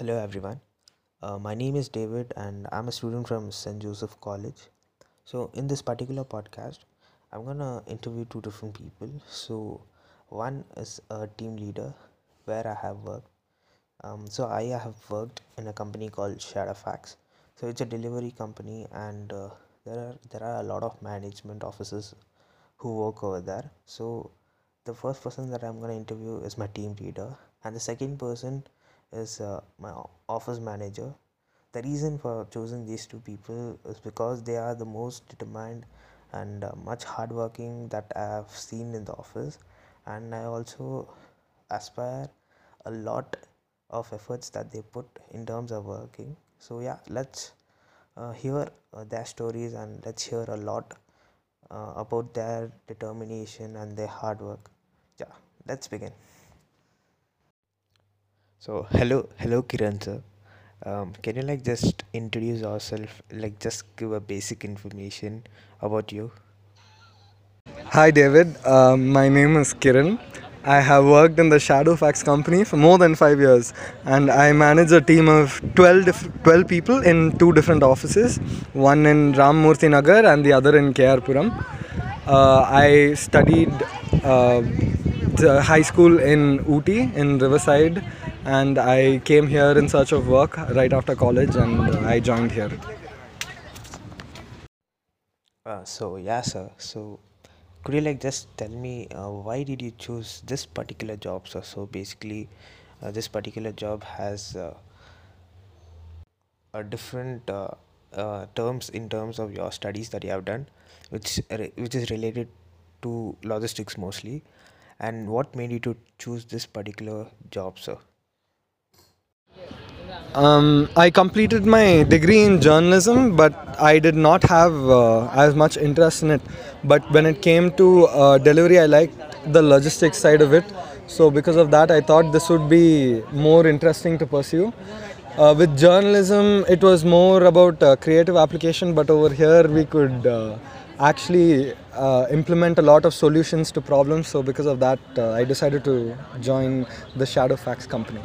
Hello, everyone. Uh, my name is David, and I'm a student from St. Joseph College. So, in this particular podcast, I'm gonna interview two different people. So, one is a team leader where I have worked. Um, so, I have worked in a company called Shadowfax. So, it's a delivery company, and uh, there are there are a lot of management officers who work over there. So, the first person that I'm gonna interview is my team leader, and the second person is uh, my office manager. The reason for choosing these two people is because they are the most determined and uh, much hardworking that I have seen in the office, and I also aspire a lot of efforts that they put in terms of working. So yeah, let's uh, hear uh, their stories and let's hear a lot uh, about their determination and their hard work. Yeah, let's begin. So hello, hello Kiran sir. Um, can you like just introduce yourself, like just give a basic information about you? Hi David, um, my name is Kiran. I have worked in the Shadowfax company for more than five years, and I manage a team of 12, diff- 12 people in two different offices, one in Rammurthy Nagar and the other in KR Puram. Uh, I studied uh, high school in Ooty in Riverside, and I came here in search of work right after college, and uh, I joined here. Uh, so yeah, sir. So could you like just tell me uh, why did you choose this particular job, sir? So basically, uh, this particular job has uh, a different uh, terms in terms of your studies that you have done, which which is related to logistics mostly. And what made you to choose this particular job, sir? Um, I completed my degree in journalism, but I did not have uh, as much interest in it. But when it came to uh, delivery, I liked the logistics side of it. So because of that, I thought this would be more interesting to pursue. Uh, with journalism, it was more about uh, creative application, but over here we could uh, actually uh, implement a lot of solutions to problems. So because of that, I decided to join the Shadowfax company.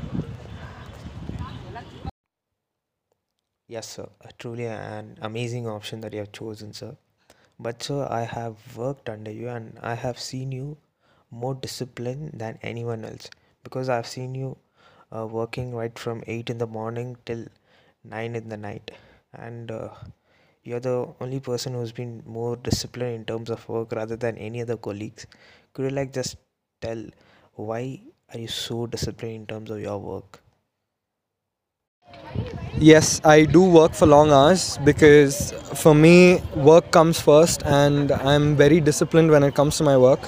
Yes, sir. Truly an amazing option that you have chosen, sir. But sir, I have worked under you and I have seen you more disciplined than anyone else because I've seen you uh, working right from 8 in the morning till 9 in the night and uh, you're the only person who's been more disciplined in terms of work rather than any other colleagues. Could you like just tell why are you so disciplined in terms of your work? Yes, I do work for long hours because for me, work comes first, and I'm very disciplined when it comes to my work.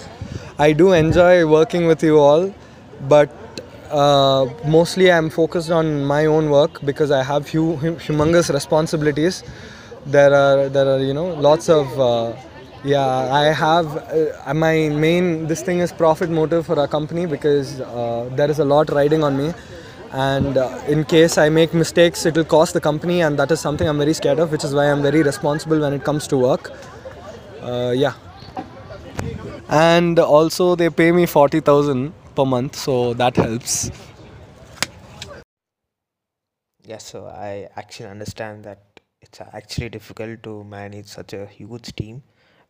I do enjoy working with you all, but uh, mostly I'm focused on my own work because I have hu- humongous responsibilities. There are there are you know lots of uh, yeah I have uh, my main this thing is profit motive for our company because uh, there is a lot riding on me and uh, in case I make mistakes, it will cost the company, and that is something I'm very scared of, which is why I'm very responsible when it comes to work. Uh, yeah, and also they pay me forty thousand per month, so that helps. Yes, so I actually understand that it's actually difficult to manage such a huge team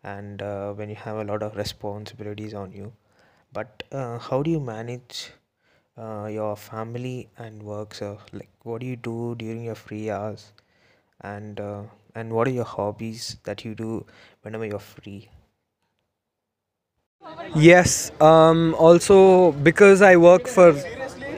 and uh, when you have a lot of responsibilities on you. But uh, how do you manage uh, your family and work, sir? Like, what do you do during your free hours? And uh, and what are your hobbies that you do whenever you're free? Yes. Um, also, because I work for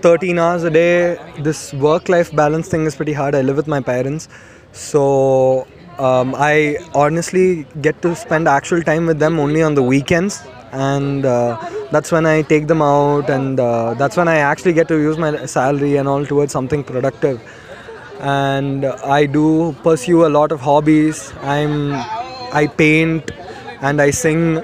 13 hours a day, this work-life balance thing is pretty hard. I live with my parents, so um, I honestly get to spend actual time with them only on the weekends, and uh, that's when I take them out, and uh, that's when I actually get to use my salary and all towards something productive. And I do pursue a lot of hobbies. I'm I paint and I sing.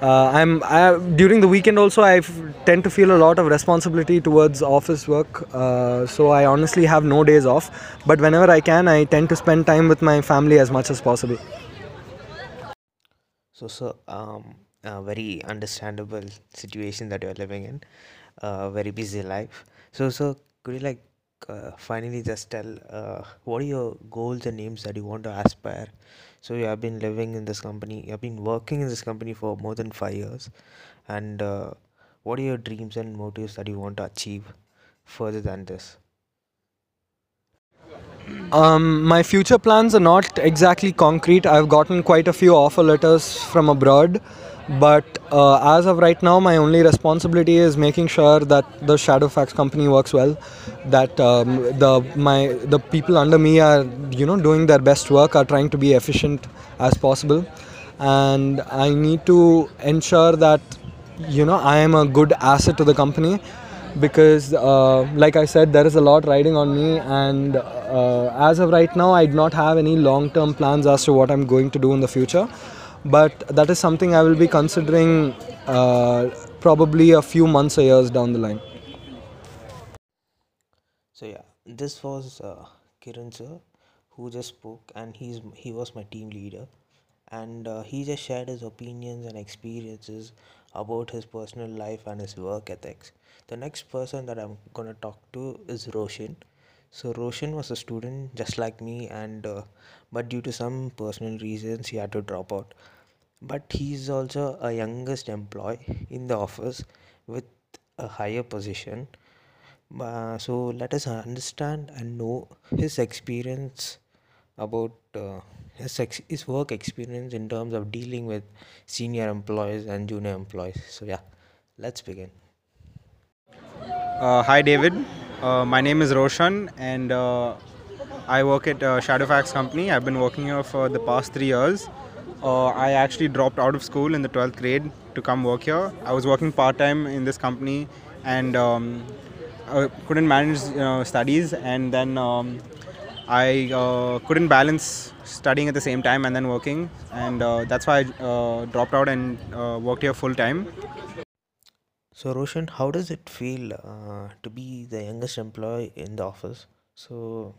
Uh, I'm I, during the weekend also. I tend to feel a lot of responsibility towards office work. Uh, so I honestly have no days off. But whenever I can, I tend to spend time with my family as much as possible. So, sir, um, a very understandable situation that you're living in, a very busy life. So, sir, could you like uh, finally just tell uh, what are your goals and aims that you want to aspire. So you have been living in this company, you have been working in this company for more than five years, and uh, what are your dreams and motives that you want to achieve further than this? Um, my future plans are not exactly concrete. I've gotten quite a few offer letters from abroad, but uh, as of right now, my only responsibility is making sure that the Shadowfax company works well, that um, the my the people under me are you know doing their best work, are trying to be efficient as possible, and I need to ensure that you know I am a good asset to the company because uh, like i said there is a lot riding on me. And uh, as of right now i do not have any long term plans as to what i'm going to do in the future but that is something i will be considering uh, probably a few months or years down the line So yeah, this was uh, Kiran sir who just spoke, and he's he was my team leader, and uh, he just shared his opinions and experiences about his personal life and his work ethics. The next person that I'm gonna talk to is Roshan. So Roshan was a student just like me, and uh, but due to some personal reasons, he had to drop out. But he is also a youngest employee in the office with a higher position uh, so let us understand and know his experience about uh, his ex- his work experience in terms of dealing with senior employees and junior employees. So yeah, let's begin. Uh, hi, David. Uh, my name is Roshan, and uh, I work at uh, Shadowfax Company. I've been working here for the past three years. Uh, I actually dropped out of school in the 12th grade to come work here. I was working part time in this company and um, I couldn't manage studies, and then um, I uh, couldn't balance studying at the same time and then working, and uh, that's why I uh, dropped out and uh, worked here full time. So Roshan, how does it feel to be the youngest employee in the office? So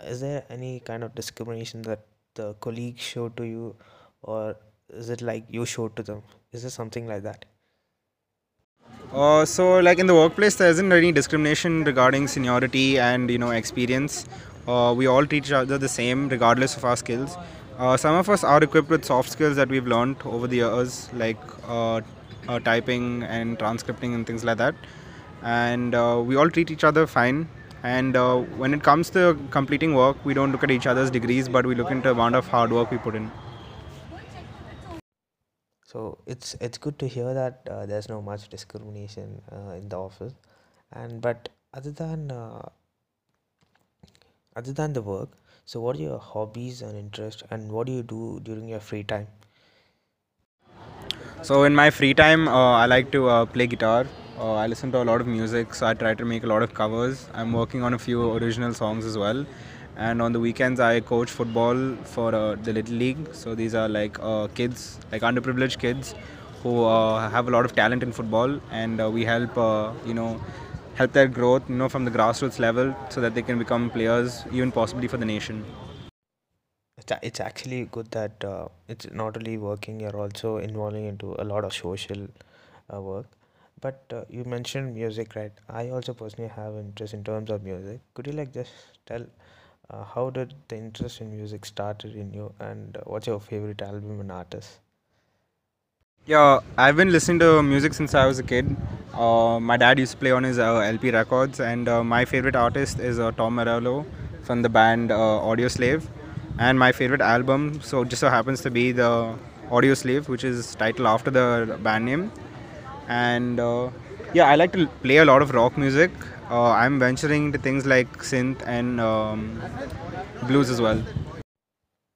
is there any kind of discrimination that the colleagues show to you, or is it like you show to them? Is there something like that? Uh, so, like in the workplace, there isn't any discrimination regarding seniority and you know experience. Uh, we all treat each other the same, regardless of our skills. Uh, some of us are equipped with soft skills that we've learned over the years, like uh, uh, typing and transcripting and things like that. And uh, we all treat each other fine. And uh, when it comes to completing work, we don't look at each other's degrees, but we look into the amount of hard work we put in. So it's it's good to hear that uh, there's no much discrimination uh, in the office, and but other than uh, other than the work, so what are your hobbies and interests, and what do you do during your free time? So in my free time, uh, I like to uh, play guitar. Uh, I listen to a lot of music, so I try to make a lot of covers. I'm working on a few original songs as well. And on the weekends, I coach football for uh, the Little League. So these are like uh, kids, like underprivileged kids, who uh, have a lot of talent in football, and uh, we help, uh, you know, help their growth, you know, from the grassroots level, so that they can become players, even possibly for the nation. It's, actually good that it's not only working, you're also involving into a lot of social work. But uh, you mentioned music, right? I also personally have interest in terms of music. Could you like just tell uh, how did the interest in music started in you, and uh, what's your favorite album and artist? Yeah, I've been listening to music since I was a kid. Uh, my dad used to play on his uh, LP records, and uh, my favorite artist is Tom Morello from the band Audioslave. And my favorite album, so just so happens to be the Audioslave, which is titled after the band name. And uh, yeah, I like to play a lot of rock music. Uh, I'm venturing into things like synth and um, blues as well.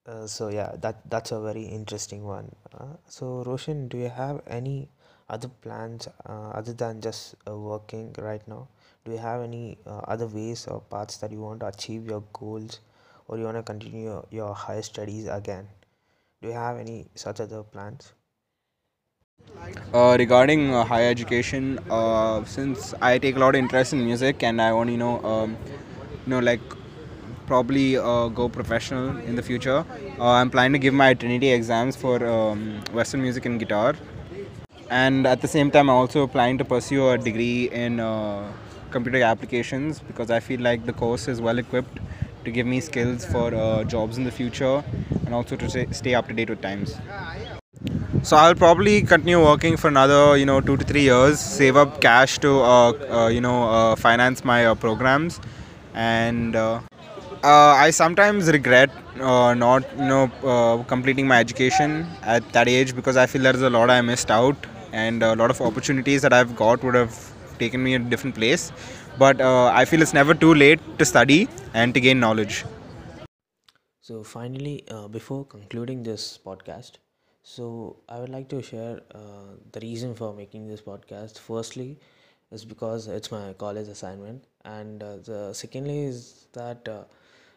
Uh, so yeah, that that's a very interesting one. Uh, so Roshan, do you have any other plans uh, other than just uh, working right now? Do you have any other ways or paths that you want to achieve your goals, or you want to continue your, your higher studies again? Do you have any such other plans? Uh, regarding uh, higher education, uh, since I take a lot of interest in music and I want you know, um, you know, like probably uh, go professional in the future. Uh, I'm planning to give my Trinity exams for um, Western music and guitar, and at the same time, I'm also planning to pursue a degree in uh, computer applications because I feel like the course is well equipped to give me skills for jobs in the future and also to stay up to date with times. So I'll probably continue working for another, you know, two to three years, save up cash to, uh, uh, you know, uh, finance my uh, programs, and uh, I sometimes regret not, you know, completing my education at that age because I feel there's a lot I missed out, and a lot of opportunities that I've got would have taken me a different place. But I feel it's never too late to study and to gain knowledge. So, finally, uh, before concluding this podcast, so I would like to share uh, the reason for making this podcast. Firstly, is because it's my college assignment, and uh, the secondly is that uh,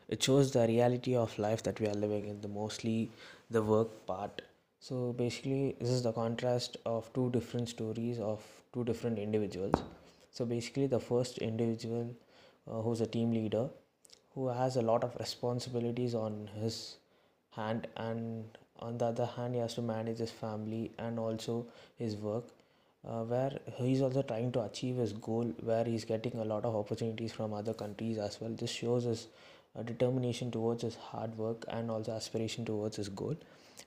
it shows the reality of life that we are living in, the mostly the work part. So basically, this is the contrast of two different stories of two different individuals. So basically, the first individual uh, who's a team leader who has a lot of responsibilities on his hand and on the other hand he has to manage his family and also his work uh, where he's also trying to achieve his goal where he's getting a lot of opportunities from other countries as well. This shows his uh, determination towards his hard work and also aspiration towards his goal.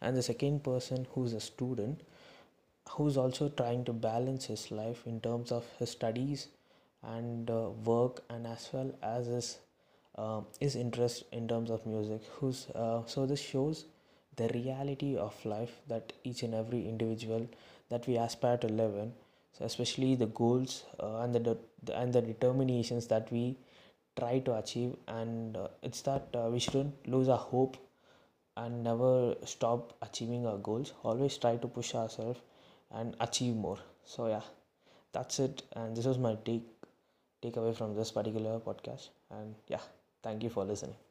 And the second person who's a student who's also trying to balance his life in terms of his studies and uh, work and as well as his uh, his interest in terms of music who's uh, so this shows the reality of life that each and every individual that we aspire to live in so especially the goals uh, and the and the determinations that we try to achieve. And uh, it's that uh, we shouldn't lose our hope and never stop achieving our goals. Always try to push ourselves and achieve more. So yeah that's it. And this was my take takeaway from this particular podcast. And yeah thank you for listening